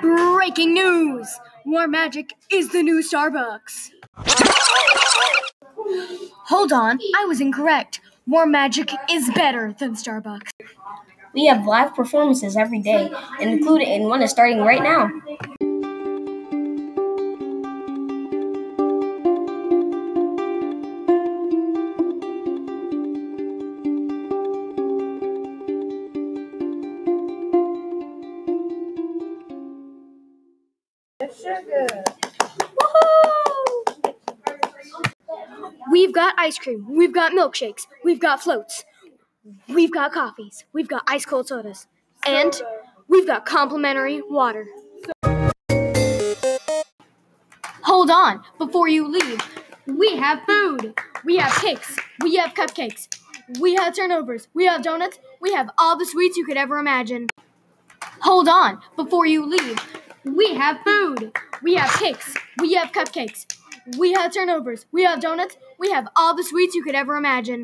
Breaking news! Warm Magic is the new Starbucks. Hold on, I was incorrect. Warm Magic is better than Starbucks. We have live performances every day, and included in one is starting right now. We've got ice cream, we've got milkshakes, we've got floats, we've got coffees, we've got ice cold sodas, and we've got complimentary water. Hold on, before you leave, we have food. We have cakes, we have cupcakes, we have turnovers, we have donuts, we have all the sweets you could ever imagine. Hold on, before you leave, we have food. We have cakes, we have cupcakes, we have turnovers, we have donuts, we have all the sweets you could ever imagine.